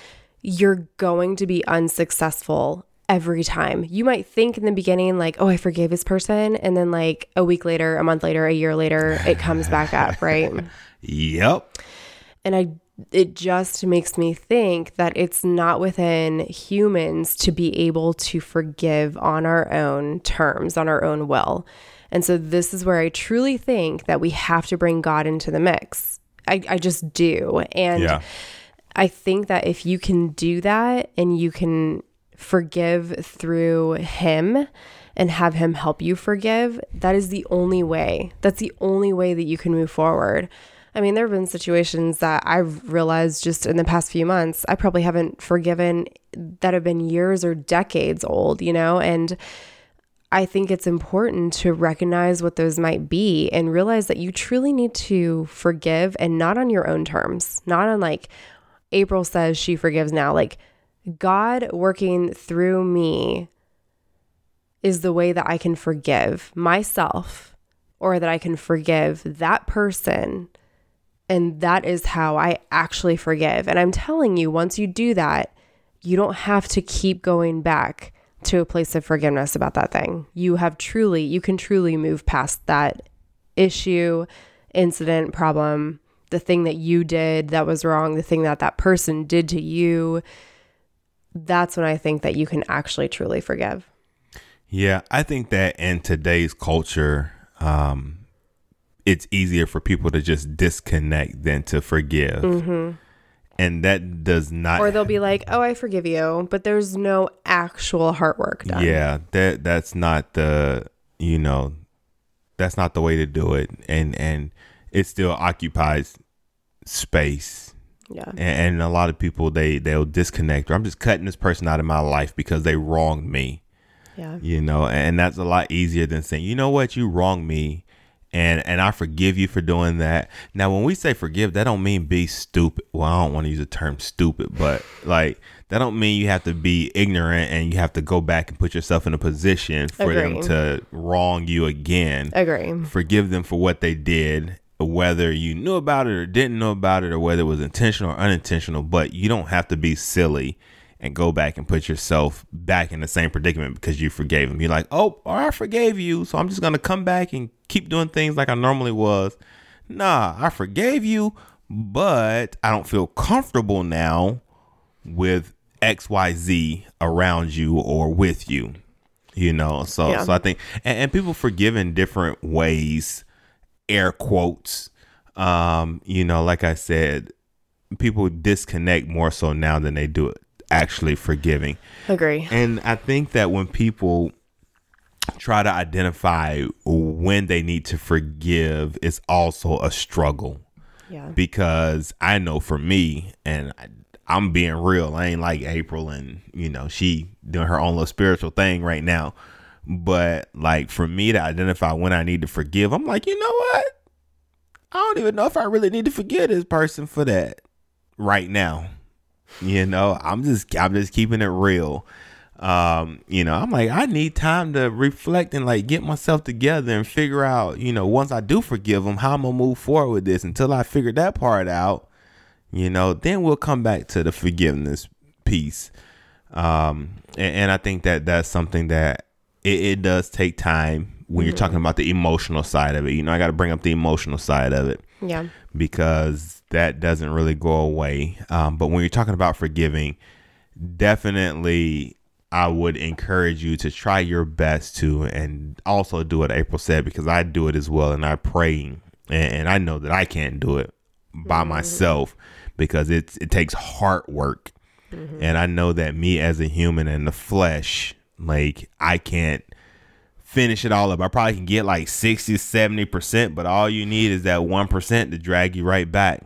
[SPEAKER 2] you're going to be unsuccessful every time. You might think in the beginning, like, oh, I forgave this person. And then, like, a week later, a month later, a year later, it comes back up, right?
[SPEAKER 1] yep.
[SPEAKER 2] And I it just makes me think that it's not within humans to be able to forgive on our own terms, on our own will. And so this is where I truly think that we have to bring God into the mix. I, I just do. And yeah. I think that if you can do that and you can forgive through Him and have Him help you forgive, that is the only way. That's the only way that you can move forward. I mean, there have been situations that I've realized just in the past few months, I probably haven't forgiven that have been years or decades old, you know? And I think it's important to recognize what those might be and realize that you truly need to forgive and not on your own terms, not on like April says she forgives now. Like God working through me is the way that I can forgive myself or that I can forgive that person and that is how I actually forgive. And I'm telling you, once you do that, you don't have to keep going back to a place of forgiveness about that thing. You have truly, you can truly move past that issue, incident, problem, the thing that you did that was wrong, the thing that that person did to you. That's when I think that you can actually truly forgive.
[SPEAKER 1] Yeah, I think that in today's culture, um, it's easier for people to just disconnect than to forgive. Mm-hmm. And that does not.
[SPEAKER 2] Or they'll be like, "Oh, I forgive you," but there's no actual heart work done.
[SPEAKER 1] Yeah, that that's not the you know, that's not the way to do it, and and it still occupies space.
[SPEAKER 2] Yeah. And,
[SPEAKER 1] and a lot of people they they'll disconnect. Or I'm just cutting this person out of my life because they wronged me.
[SPEAKER 2] Yeah.
[SPEAKER 1] You know, and that's a lot easier than saying, you know what, you wronged me and and I forgive you for doing that. Now, when we say forgive, that don't mean be stupid. Well, I don't want to use the term stupid, but like that don't mean you have to be ignorant and you have to go back and put yourself in a position for Agree. them to wrong you again.
[SPEAKER 2] Agree.
[SPEAKER 1] Forgive them for what they did, whether you knew about it or didn't know about it, or whether it was intentional or unintentional. But you don't have to be silly and go back and put yourself back in the same predicament because you forgave him. You're like, oh, I forgave you, so I'm just gonna come back and keep doing things like I normally was. Nah, I forgave you, but I don't feel comfortable now with XYZ around you or with you. You know, so
[SPEAKER 2] Yeah.
[SPEAKER 1] so I think and, and people forgive in different ways, air quotes. Um, you know, like I said, people disconnect more so now than they do actually forgiving.
[SPEAKER 2] Agree.
[SPEAKER 1] And I think that when people try to identify when they need to forgive, it's also a struggle
[SPEAKER 2] Yeah.
[SPEAKER 1] because I know for me, and I, I'm being real, I ain't like April, and you know, she doing her own little spiritual thing right now. But like for me to identify when I need to forgive, I'm like, you know what? I don't even know if I really need to forgive this person for that right now. You know, I'm just I'm just keeping it real. Um, you know, I'm like I need time to reflect and like get myself together and figure out, you know, once I do forgive them, how I'm gonna move forward with this. Until I figure that part out, you know, then we'll come back to the forgiveness piece. Um, and, and I think that that's something that it, it does take time when you're mm-hmm. talking about the emotional side of it. You know, I got to bring up the emotional side of it
[SPEAKER 2] Yeah.
[SPEAKER 1] because that doesn't really go away. Um, but when you're talking about forgiving, definitely I would encourage you to try your best to, and also do what April said because I do it as well, and I pray, and, and I know that I can't do it by mm-hmm. myself because it's it takes hard work, mm-hmm. and I know that me as a human in the flesh, like I can't finish it all up. I probably can get like 60, 70%, but all you need is that 1% to drag you right back.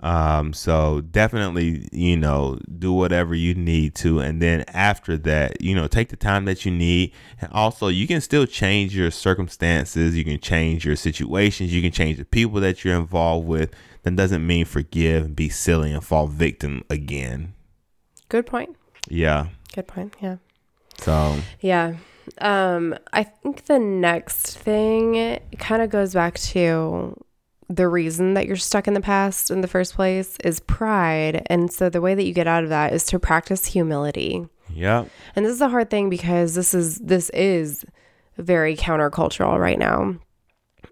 [SPEAKER 1] Um, so definitely, you know, do whatever you need to. And then after that, you know, take the time that you need. And also, you can still change your circumstances. You can change your situations. You can change the people that you're involved with. That doesn't mean forgive and be silly and fall victim again.
[SPEAKER 2] Good point.
[SPEAKER 1] Yeah.
[SPEAKER 2] Good point. Yeah.
[SPEAKER 1] So,
[SPEAKER 2] Yeah. Um, I think the next thing kind of goes back to the reason that you're stuck in the past in the first place is pride. And so the way that you get out of that is to practice humility.
[SPEAKER 1] yeah.
[SPEAKER 2] And this is a hard thing because this is this is very countercultural right now.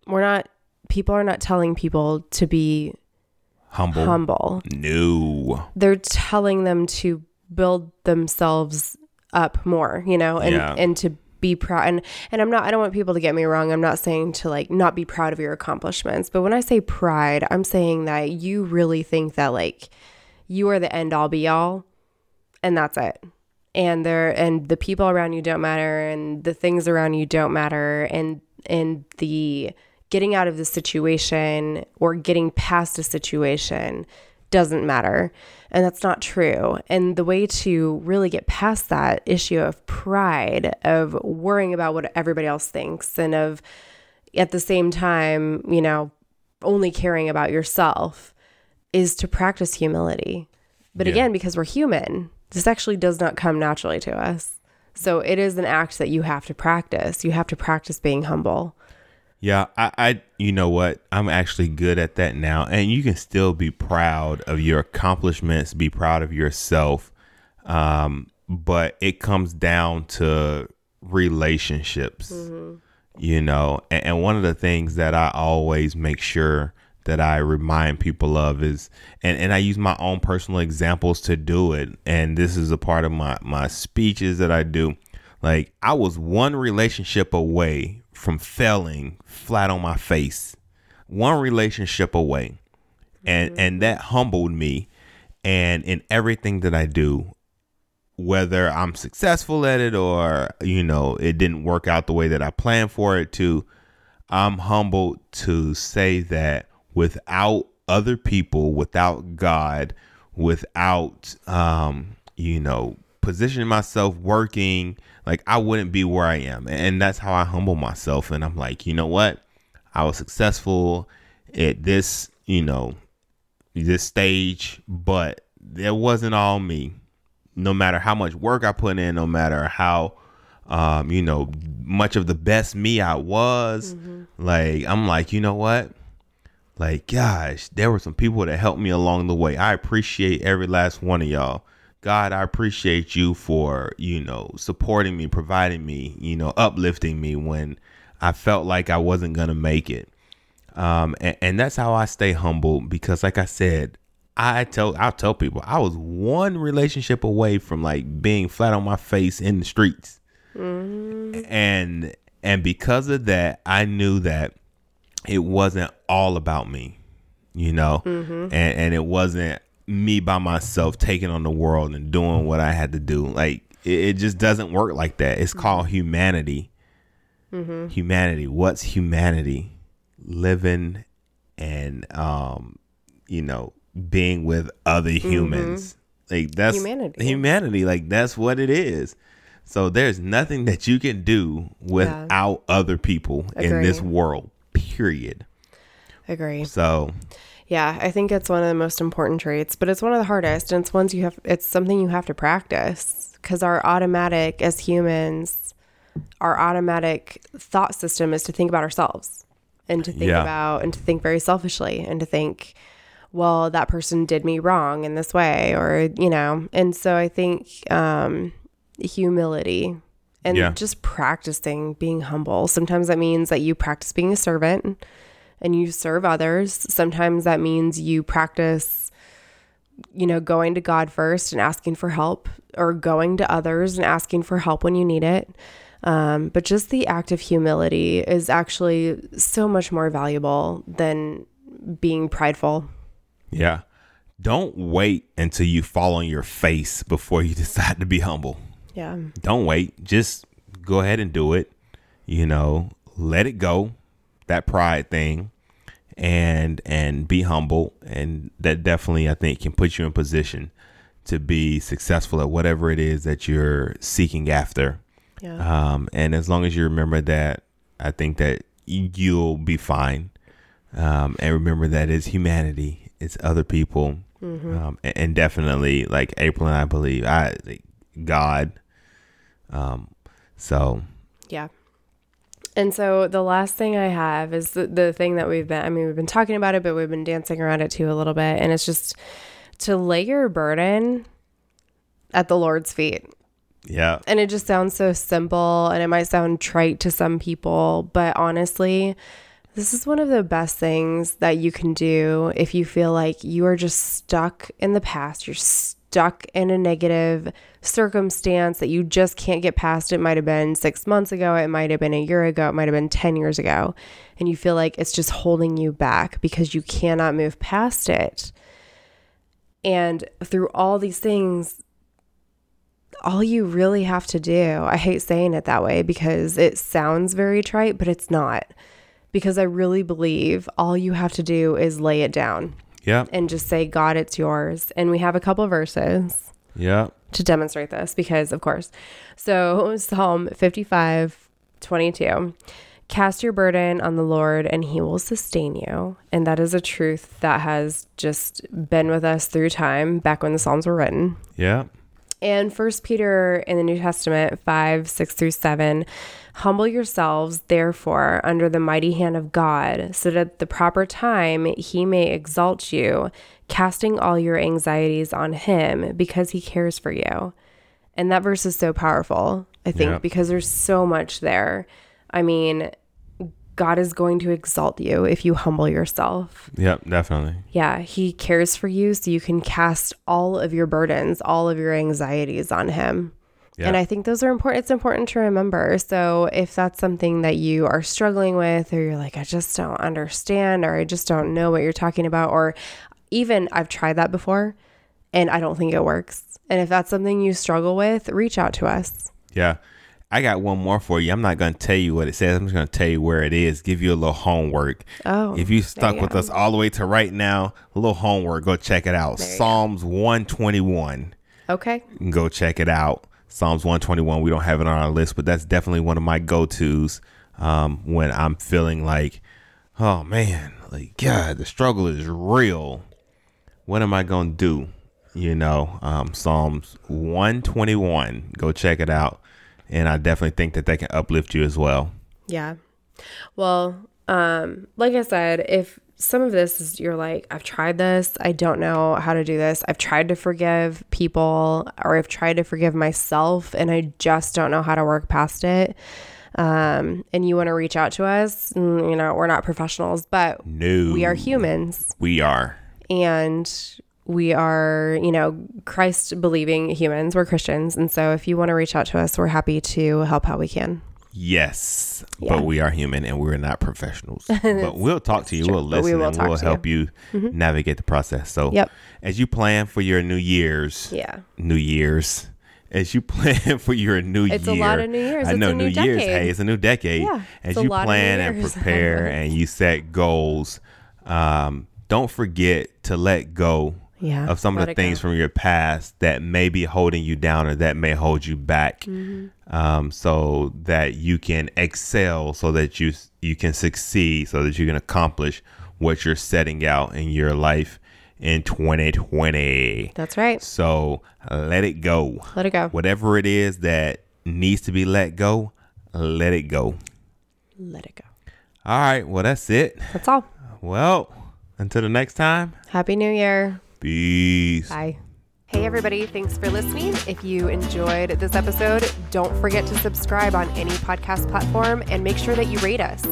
[SPEAKER 2] We're not people are not telling people to be
[SPEAKER 1] Humble.
[SPEAKER 2] humble.
[SPEAKER 1] no.
[SPEAKER 2] They're telling them to build themselves up more, you know, and
[SPEAKER 1] Yeah.
[SPEAKER 2] and to be proud and and I'm not I don't want people to get me wrong. I'm not saying to like not be proud of your accomplishments, but when I say pride, I'm saying that you really think that like you are the end all be all and that's it. And there and the people around you don't matter and the things around you don't matter and and the getting out of the situation or getting past a situation doesn't matter. And that's not true. And the way to really get past that issue of pride, of worrying about what everybody else thinks, and of at the same time, you know, only caring about yourself is to practice humility. But
[SPEAKER 1] Yeah.
[SPEAKER 2] again, because we're human, this actually does not come naturally to us. So it is an act that you have to practice. You have to practice being humble.
[SPEAKER 1] Yeah, I, I, you know what? I'm actually good at that now, and you can still be proud of your accomplishments, be proud of yourself, um, but it comes down to relationships, you know. And, and one of the things that I always make sure that I remind people of is, and, and I use my own personal examples to do it, and this is a part of my my speeches that I do. Like I was one relationship away from failing flat on my face. One relationship away. And and that humbled me and in everything that I do whether I'm successful at it or you know it didn't work out the way that I planned for it to I'm humbled to say that without other people, without God, without um, you know, positioning myself working, like I wouldn't be where I am. And that's how I humble myself. And I'm like, you know what? I was successful at this, you know, this stage, but it wasn't all me. No matter how much work I put in, no matter how um, you know, much of the best me I was. Like, I'm like, you know what? Like, gosh, there were some people that helped me along the way. I appreciate every last one of y'all. God, I appreciate you for, you know, supporting me, providing me, you know, uplifting me when I felt like I wasn't going to make it. Um, and, and that's how I stay humble because, like I said, I tell I'll tell people I was one relationship away from like being flat on my face in the streets. And and because of that, I knew that it wasn't all about me, you know, and and it wasn't me by myself taking on the world and doing what I had to do. Like it, it just doesn't work like that. It's mm-hmm. called humanity. Mm-hmm. Humanity. What's humanity? Living and um, you know, being with other mm-hmm. humans. Like that's
[SPEAKER 2] Humanity.
[SPEAKER 1] Humanity. Like that's what it is. So there's nothing that you can do without other people in this world. Period.
[SPEAKER 2] Agree.
[SPEAKER 1] So
[SPEAKER 2] Yeah, I think it's one of the most important traits, but it's one of the hardest, and it's ones you have. It's something you have to practice because our automatic as humans, our automatic thought system is to think about ourselves and to think
[SPEAKER 1] Yeah.
[SPEAKER 2] about and to think very selfishly and to think, well, that person did me wrong in this way, or you know. And so I think um, humility and
[SPEAKER 1] Yeah.
[SPEAKER 2] just practicing being humble. Sometimes that means that you practice being a servant and you serve others. Sometimes that means you practice, you know, going to God first and asking for help, or going to others and asking for help when you need it. Um, but just the act of humility is actually so much more valuable than being prideful.
[SPEAKER 1] yeah. Don't wait until you fall on your face before you decide to be humble.
[SPEAKER 2] Yeah.
[SPEAKER 1] don't wait just go ahead and do it you know let it go that pride thing and and be humble. And that definitely i think can put you in position to be successful at whatever it is that you're seeking after.
[SPEAKER 2] Yeah.
[SPEAKER 1] um, and as long as you remember that i think that you'll be fine. Um, and remember that it's humanity. It's other people. Um, and, and definitely like april and i believe i god. Um, so
[SPEAKER 2] Yeah. And so the last thing I have is the, the thing that we've been, I mean, we've been talking about it, but we've been dancing around it too a little bit. And it's just to lay your burden at the Lord's feet.
[SPEAKER 1] yeah
[SPEAKER 2] And it just sounds so simple and it might sound trite to some people, but honestly, this is one of the best things that you can do if you feel like you are just stuck in the past. You're stuck in a negative circumstance that you just can't get past. It might have been six months ago, it might have been a year ago, it might have been 10 years ago. And you feel like it's just holding you back because you cannot move past it. And through all these things, all you really have to do, I hate saying it that way because it sounds very trite, but it's not. Because I really believe all you have to do is lay it down
[SPEAKER 1] yeah
[SPEAKER 2] and just say, God, it's yours. And we have a couple verses
[SPEAKER 1] yeah
[SPEAKER 2] to demonstrate this because, of course. So, Psalm 55 22. Cast your burden on the Lord and he will sustain you. And that is a truth that has just been with us through time, back when the Psalms were written.
[SPEAKER 1] yeah
[SPEAKER 2] And First Peter in the New Testament 5, 6 through 7, humble yourselves, therefore, under the mighty hand of God, so that at the proper time he may exalt you, casting all your anxieties on him, because he cares for you. And that verse is so powerful, I think,
[SPEAKER 1] Yeah.
[SPEAKER 2] because there's so much there. I mean, God is going to exalt you if you humble yourself.
[SPEAKER 1] Yep, definitely.
[SPEAKER 2] Yeah, he cares for you so you can cast all of your burdens, all of your anxieties on him.
[SPEAKER 1] Yeah.
[SPEAKER 2] And I think those are important. It's important to remember. So if that's something that you are struggling with, or you're like, I just don't understand, or I just don't know what you're talking about, or even I've tried that before and I don't think it works. And if that's something you struggle with, reach out to us.
[SPEAKER 1] Yeah. I got one more for you. I'm not going to tell you what it says. I'm just going to tell you where it is. Give you a little homework.
[SPEAKER 2] Oh,
[SPEAKER 1] If you stuck
[SPEAKER 2] you
[SPEAKER 1] with
[SPEAKER 2] go.
[SPEAKER 1] us all the way to right now, a little homework. Go check it out.
[SPEAKER 2] There.
[SPEAKER 1] Psalms 121.
[SPEAKER 2] Okay.
[SPEAKER 1] Go check it out. Psalms 121. We don't have it on our list, but that's definitely one of my go tos um, when I'm feeling like, oh man, like God, the struggle is real. What am I gonna do? You know, um, Psalms 121. Go check it out, and I definitely think that they can uplift you as well.
[SPEAKER 2] Yeah. Well, um, like I said, if some of this is you're like, I've tried this, I don't know how to do this. I've tried to forgive people or I've tried to forgive myself and I just don't know how to work past it. Um, and you want to reach out to us, mm, you know, we're not professionals, but
[SPEAKER 1] No,
[SPEAKER 2] we are humans
[SPEAKER 1] We are.
[SPEAKER 2] and we are, you know, Christ believing humans. We're Christians. And so if you want to reach out to us, we're happy to help how we can.
[SPEAKER 1] Yes,
[SPEAKER 2] Yeah.
[SPEAKER 1] but we are human and we're not professionals. but we'll talk to you.
[SPEAKER 2] true,
[SPEAKER 1] We'll
[SPEAKER 2] but we
[SPEAKER 1] listen
[SPEAKER 2] will
[SPEAKER 1] and we'll
[SPEAKER 2] to you. Mm-hmm.
[SPEAKER 1] help you navigate the process. So,
[SPEAKER 2] Yep.
[SPEAKER 1] as you plan for your New Year's,
[SPEAKER 2] Yeah.
[SPEAKER 1] New Year's, as you plan for your new year.
[SPEAKER 2] It's a lot of New Years.
[SPEAKER 1] I
[SPEAKER 2] It's
[SPEAKER 1] know
[SPEAKER 2] a new
[SPEAKER 1] New Year's.
[SPEAKER 2] decade.
[SPEAKER 1] Hey, it's a new decade.
[SPEAKER 2] Yeah,
[SPEAKER 1] as
[SPEAKER 2] it's
[SPEAKER 1] you
[SPEAKER 2] lot of New
[SPEAKER 1] plan and prepare and you set goals, um, don't forget to let go
[SPEAKER 2] Yeah,
[SPEAKER 1] of some of the things
[SPEAKER 2] go.
[SPEAKER 1] from your past that may be holding you down or that may hold you back,
[SPEAKER 2] Mm-hmm.
[SPEAKER 1] um, so that you can excel, so that you you can succeed, so that you can accomplish what you're setting out in your life in 2020.
[SPEAKER 2] That's right.
[SPEAKER 1] So let it go.
[SPEAKER 2] Let it go.
[SPEAKER 1] Whatever it is that needs to be let go, let it go.
[SPEAKER 2] Let it go.
[SPEAKER 1] All right. Well, that's it.
[SPEAKER 2] That's all.
[SPEAKER 1] Well, until the next time,
[SPEAKER 2] Happy New Year.
[SPEAKER 1] Peace.
[SPEAKER 2] Bye. Hey, everybody. Thanks for listening. If you enjoyed this episode, don't forget to subscribe on any podcast platform and make sure that you rate us.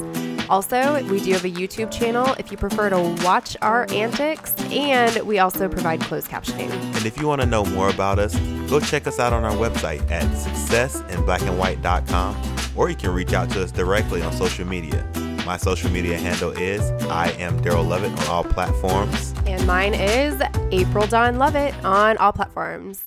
[SPEAKER 2] Also, we do have a YouTube channel if you prefer to watch our antics, and we also provide closed captioning.
[SPEAKER 1] And if you want to know more about us, go check us out on our website at successinblackandwhite.com or you can reach out to us directly on social media. My social media handle is I am Daryl Lovett on all platforms.
[SPEAKER 2] And mine is April Dawn Lovett on all platforms.